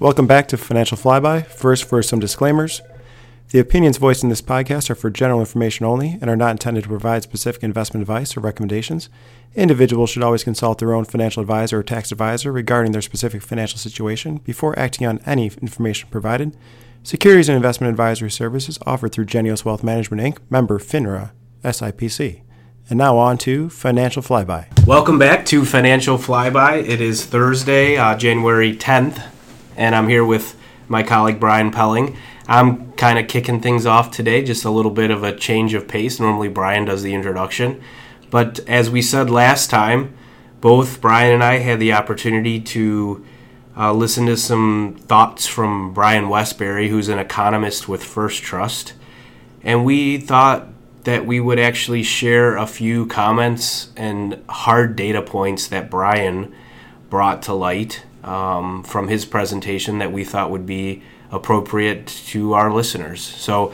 Welcome back to Financial Flyby. First, for some disclaimers. The opinions voiced in this podcast are for general information only and are not intended to provide specific investment advice or recommendations. Individuals should always consult their own financial advisor or tax advisor regarding their specific financial situation before acting on any information provided. Securities and investment advisory services offered through Geneos Wealth Management Inc., member FINRA, SIPC. And now on to Financial Flyby. Welcome back to Financial Flyby. It is Thursday, uh, January 10th, and I'm here with my colleague Brian Pelling. I'm kind of kicking things off today, just a little bit of a change of pace. Normally, Brian does the introduction. But as we said last time, both Brian and I had the opportunity to uh, listen to some thoughts from Brian Wesbury, who's an economist with First Trust. And we thought that we would actually share a few comments and hard data points that Brian brought to light um, from his presentation that we thought would be appropriate to our listeners. So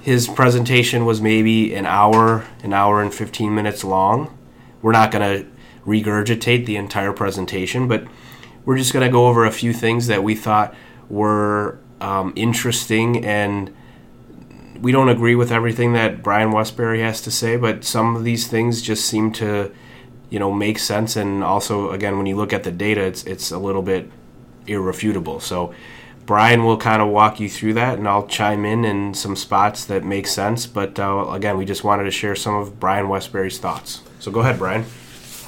his presentation was maybe an hour, an hour and 15 minutes long. We're not going to regurgitate the entire presentation, but we're just going to go over a few things that we thought were um, interesting and we don't agree with everything that Brian Wesbury has to say, but some of these things just seem to, you know, makes sense. And also, again, when you look at the data, it's it's a little bit irrefutable. So Brian will kind of walk you through that, and I'll chime in in some spots that make sense. But uh, again, we just wanted to share some of Brian Wesbury's thoughts. So go ahead, Brian.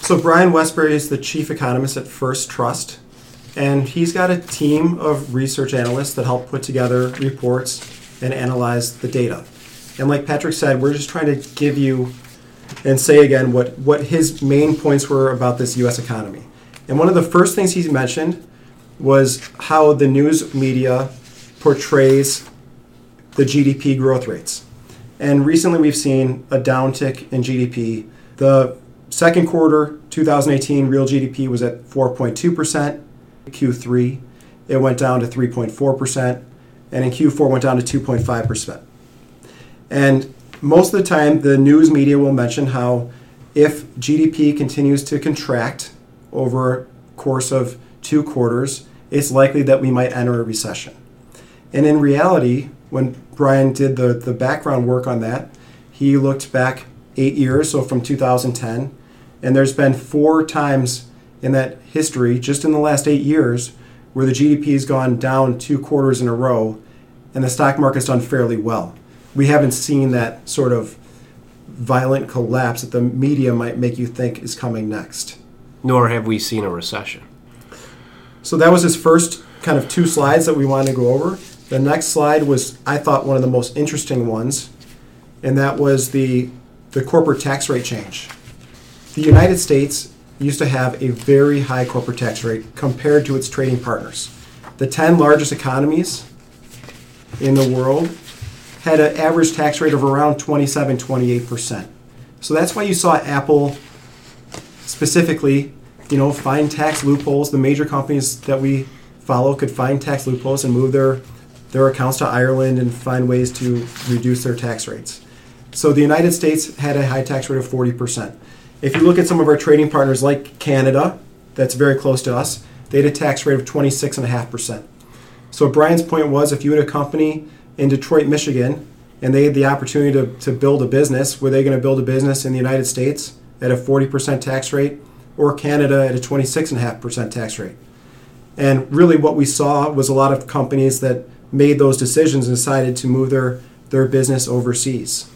So Brian westbury is the chief economist at First Trust, and he's got a team of research analysts that help put together reports and analyze the data. And like Patrick said, we're just trying to give you and say again what, what his main points were about this U.S. economy. And one of the first things he mentioned was how the news media portrays the GDP growth rates. And recently we've seen a downtick in GDP. The second quarter 2018 real GDP was at 4.2%. Q3 it went down to 3.4%, and in Q4 went down to 2.5%. And most of the time the news media will mention how if GDP continues to contract over course of two quarters, it's likely that we might enter a recession. And in reality, when Brian did the, the background work on that, he looked back eight years, so from 2010, and there's been four times in that history, just in the last eight years, where the GDP has gone down two quarters in a row and the stock market's done fairly well. We haven't seen that sort of violent collapse that the media might make you think is coming next. Nor have we seen a recession. So that was his first kind of two slides that we wanted to go over. The next slide was, I thought, one of the most interesting ones, and that was the, the corporate tax rate change. The United States used to have a very high corporate tax rate compared to its trading partners. The 10 largest economies in the world had an average tax rate of around 27 28%. So that's why you saw Apple specifically you know, find tax loopholes. The major companies that we follow could find tax loopholes and move their their accounts to Ireland and find ways to reduce their tax rates. So the United States had a high tax rate of 40%. If you look at some of our trading partners like Canada, that's very close to us, they had a tax rate of 26.5%. So Brian's point was if you had a company in Detroit, Michigan, and they had the opportunity to, to build a business, were they going to build a business in the United States at a 40% tax rate or Canada at a 26.5% tax rate. And really, what we saw was a lot of companies that made those decisions and decided to move their, their business overseas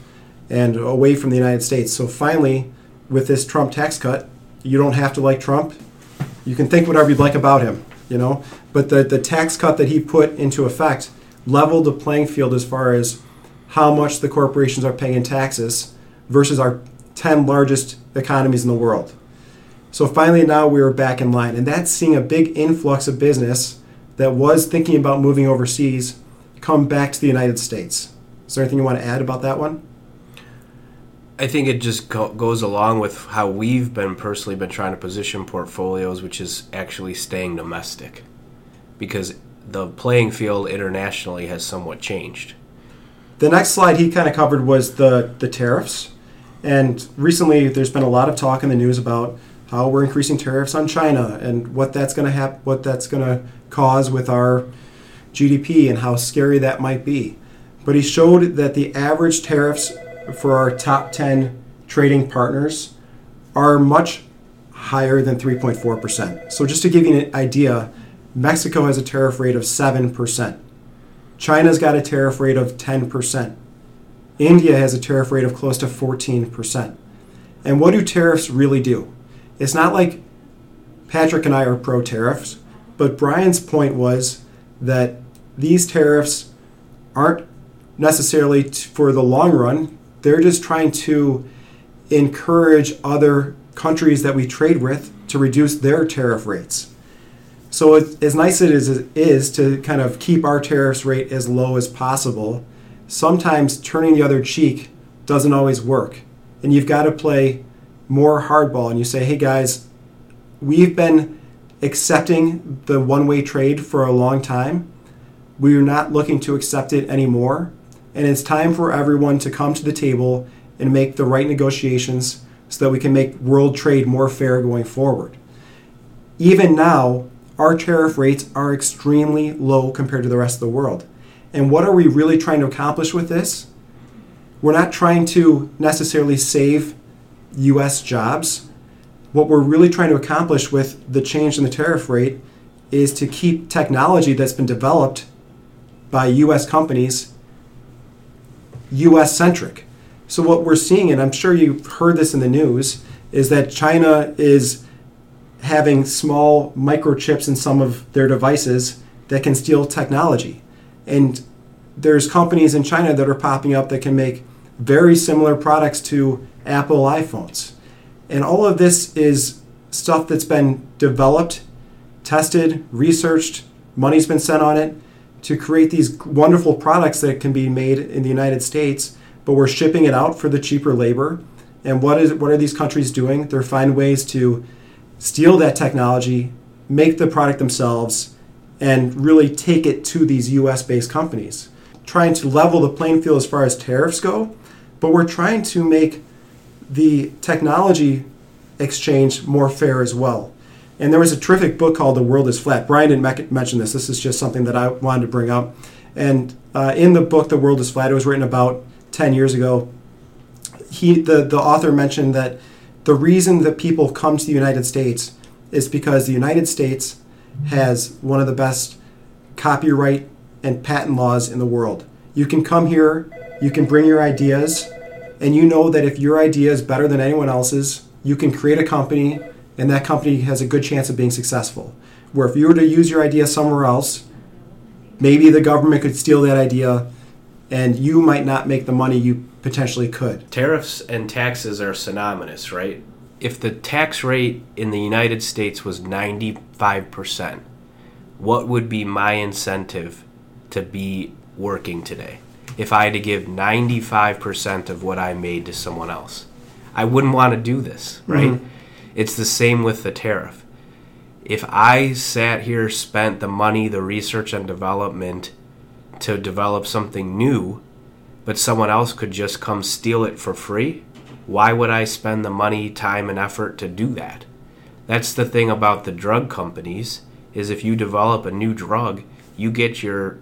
and away from the United States. So finally, with this Trump tax cut, you don't have to like Trump. You can think whatever you'd like about him, you know. But the, the tax cut that he put into effect leveled the playing field as far as how much the corporations are paying in taxes versus our 10 largest economies in the world. So finally, now we are back in line, and that's seeing a big influx of business that was thinking about moving overseas come back to the United States. Is there anything you want to add about that one? I think it just go- goes along with how we've been personally been trying to position portfolios, which is actually staying domestic, because the playing field internationally has somewhat changed. The next slide he kind of covered was the the tariffs, and recently there's been a lot of talk in the news about how we're increasing tariffs on China and what that's going to hap- what that's going to cause with our GDP and how scary that might be. But he showed that the average tariffs for our top 10 trading partners are much higher than 3.4%. So just to give you an idea, Mexico has a tariff rate of 7%. China's got a tariff rate of 10%. India has a tariff rate of close to 14%. And what do tariffs really do? It's not like Patrick and I are pro tariffs, but Brian's point was that these tariffs aren't necessarily t- for the long run. They're just trying to encourage other countries that we trade with to reduce their tariff rates. So, it, as nice as it is to kind of keep our tariffs rate as low as possible, sometimes turning the other cheek doesn't always work. And you've got to play more hardball and you say, hey guys, we've been accepting the one way trade for a long time. We're not looking to accept it anymore. And it's time for everyone to come to the table and make the right negotiations so that we can make world trade more fair going forward. Even now, our tariff rates are extremely low compared to the rest of the world. And what are we really trying to accomplish with this? We're not trying to necessarily save US jobs. What we're really trying to accomplish with the change in the tariff rate is to keep technology that's been developed by US companies US centric. So, what we're seeing, and I'm sure you've heard this in the news, is that China is having small microchips in some of their devices that can steal technology. And there's companies in China that are popping up that can make very similar products to Apple iPhones. And all of this is stuff that's been developed, tested, researched, money's been sent on it to create these wonderful products that can be made in the United States, but we're shipping it out for the cheaper labor. And what is what are these countries doing? They're finding ways to steal that technology, make the product themselves, and really take it to these US based companies. Trying to level the playing field as far as tariffs go, but we're trying to make the technology exchange more fair as well. And there was a terrific book called The World is Flat. Brian didn't mention this. This is just something that I wanted to bring up. And uh, in the book, The World is Flat, it was written about 10 years ago. He, the, the author mentioned that the reason that people come to the United States is because the United States has one of the best copyright and patent laws in the world. You can come here, you can bring your ideas, and you know that if your idea is better than anyone else's, you can create a company and that company has a good chance of being successful. Where if you were to use your idea somewhere else, maybe the government could steal that idea and you might not make the money you potentially could. Tariffs and taxes are synonymous, right? If the tax rate in the United States was 95%, what would be my incentive to be working today? If I had to give 95% of what I made to someone else, I wouldn't want to do this, right? Mm-hmm. It's the same with the tariff. If I sat here, spent the money, the research and development to develop something new, but someone else could just come steal it for free, why would I spend the money, time, and effort to do that? That's the thing about the drug companies is if you develop a new drug, you get your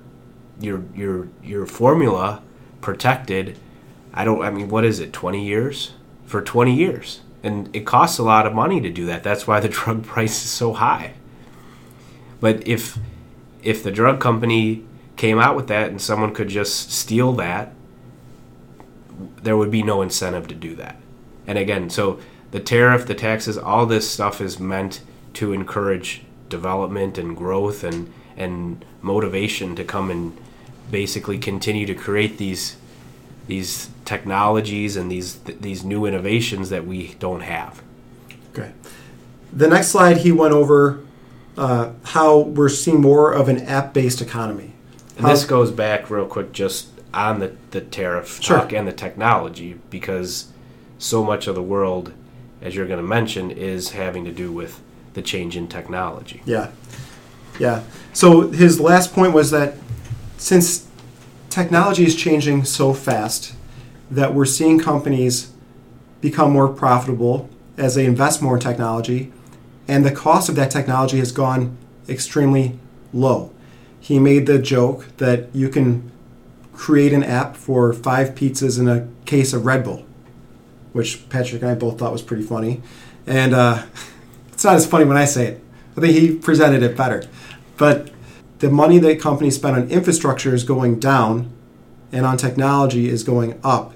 your your your formula protected. I don't I mean what is it? 20 years? For 20 years and it costs a lot of money to do that. That's why the drug price is so high. But if if the drug company came out with that and someone could just steal that, there would be no incentive to do that. And again, so the tariff, the taxes, all this stuff is meant to encourage development and growth and and motivation to come and basically continue to create these these technologies and these th- these new innovations that we don't have. Okay. The next slide, he went over uh, how we're seeing more of an app-based economy. And this goes back real quick, just on the the tariff sure. talk and the technology, because so much of the world, as you're going to mention, is having to do with the change in technology. Yeah, yeah. So his last point was that since technology is changing so fast that we're seeing companies become more profitable as they invest more in technology, and the cost of that technology has gone extremely low. He made the joke that you can create an app for five pizzas and a case of Red Bull, which Patrick and I both thought was pretty funny. And uh, it's not as funny when I say it. I think he presented it better. But the money that companies spend on infrastructure is going down, and on technology is going up.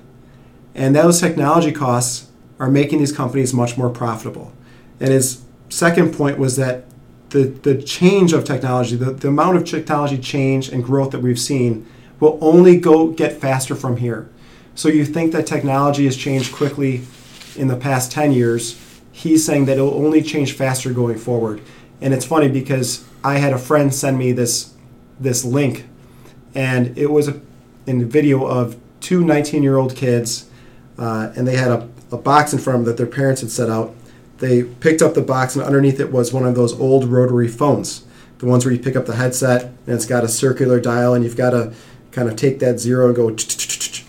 And those technology costs are making these companies much more profitable. And his second point was that the, the change of technology, the, the amount of technology change and growth that we've seen will only go get faster from here. So you think that technology has changed quickly in the past 10 years. He's saying that it will only change faster going forward. And it's funny because I had a friend send me this this link, and it was a, in a video of two 19 year old kids, uh, and they had a, a box in front of them that their parents had set out. They picked up the box, and underneath it was one of those old rotary phones, the ones where you pick up the headset, and it's got a circular dial, and you've got to kind of take that zero and go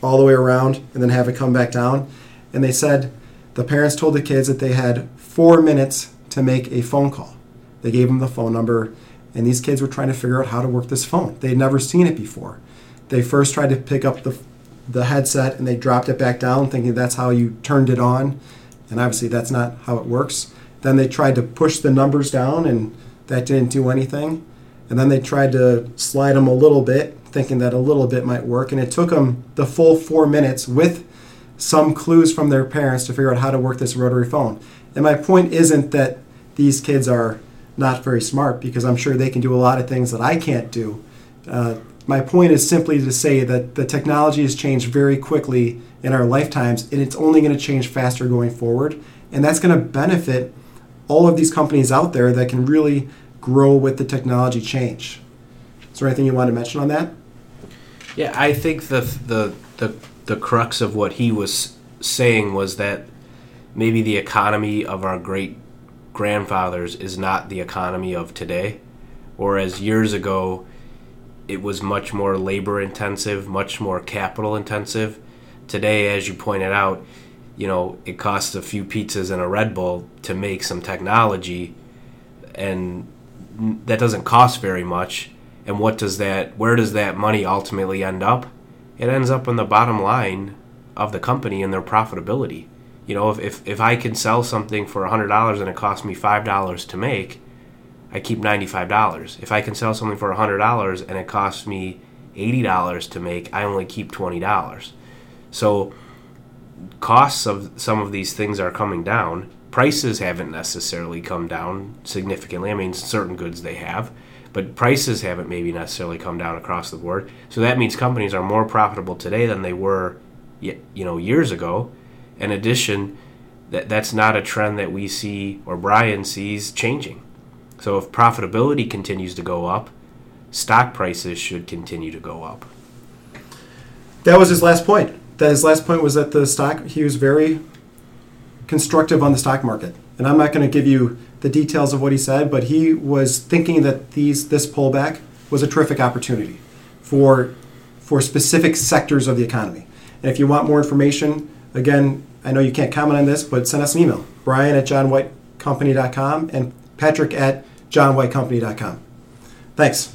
all the way around and then have it come back down. And they said the parents told the kids that they had four minutes to make a phone call. They gave them the phone number, and these kids were trying to figure out how to work this phone. They had never seen it before. They first tried to pick up the, the headset and they dropped it back down, thinking that's how you turned it on. And obviously, that's not how it works. Then they tried to push the numbers down, and that didn't do anything. And then they tried to slide them a little bit, thinking that a little bit might work. And it took them the full four minutes with some clues from their parents to figure out how to work this rotary phone. And my point isn't that these kids are not very smart because I'm sure they can do a lot of things that I can't do. Uh, my point is simply to say that the technology has changed very quickly in our lifetimes and it's only going to change faster going forward. And that's going to benefit all of these companies out there that can really grow with the technology change. Is there anything you want to mention on that? Yeah, I think the the the the crux of what he was saying was that maybe the economy of our great grandfathers is not the economy of today, whereas years ago it was much more labor intensive, much more capital intensive. Today, as you pointed out, you know, it costs a few pizzas and a Red Bull to make some technology, and that doesn't cost very much. And what does that, where does that money ultimately end up? It ends up in the bottom line of the company and their profitability. You know, if, if, if I can sell something for $100 and it costs me $5 to make, I keep $95. If I can sell something for $100 and it costs me $80 to make, I only keep $20. So costs of some of these things are coming down. Prices haven't necessarily come down significantly. I mean, certain goods they have, but prices haven't maybe necessarily come down across the board. So that means companies are more profitable today than they were, you know, years ago. In addition, that that's not a trend that we see or Brian sees changing. So if profitability continues to go up, stock prices should continue to go up. That was his last point that his last point was that the stock he was very constructive on the stock market. And I'm not going to give you the details of what he said, but he was thinking that these this pullback was a terrific opportunity for for specific sectors of the economy. And if you want more information, again, I know you can't comment on this, but send us an email. Brian at johnwhitecompany.com and Patrick at johnwhitecompany.com. Thanks.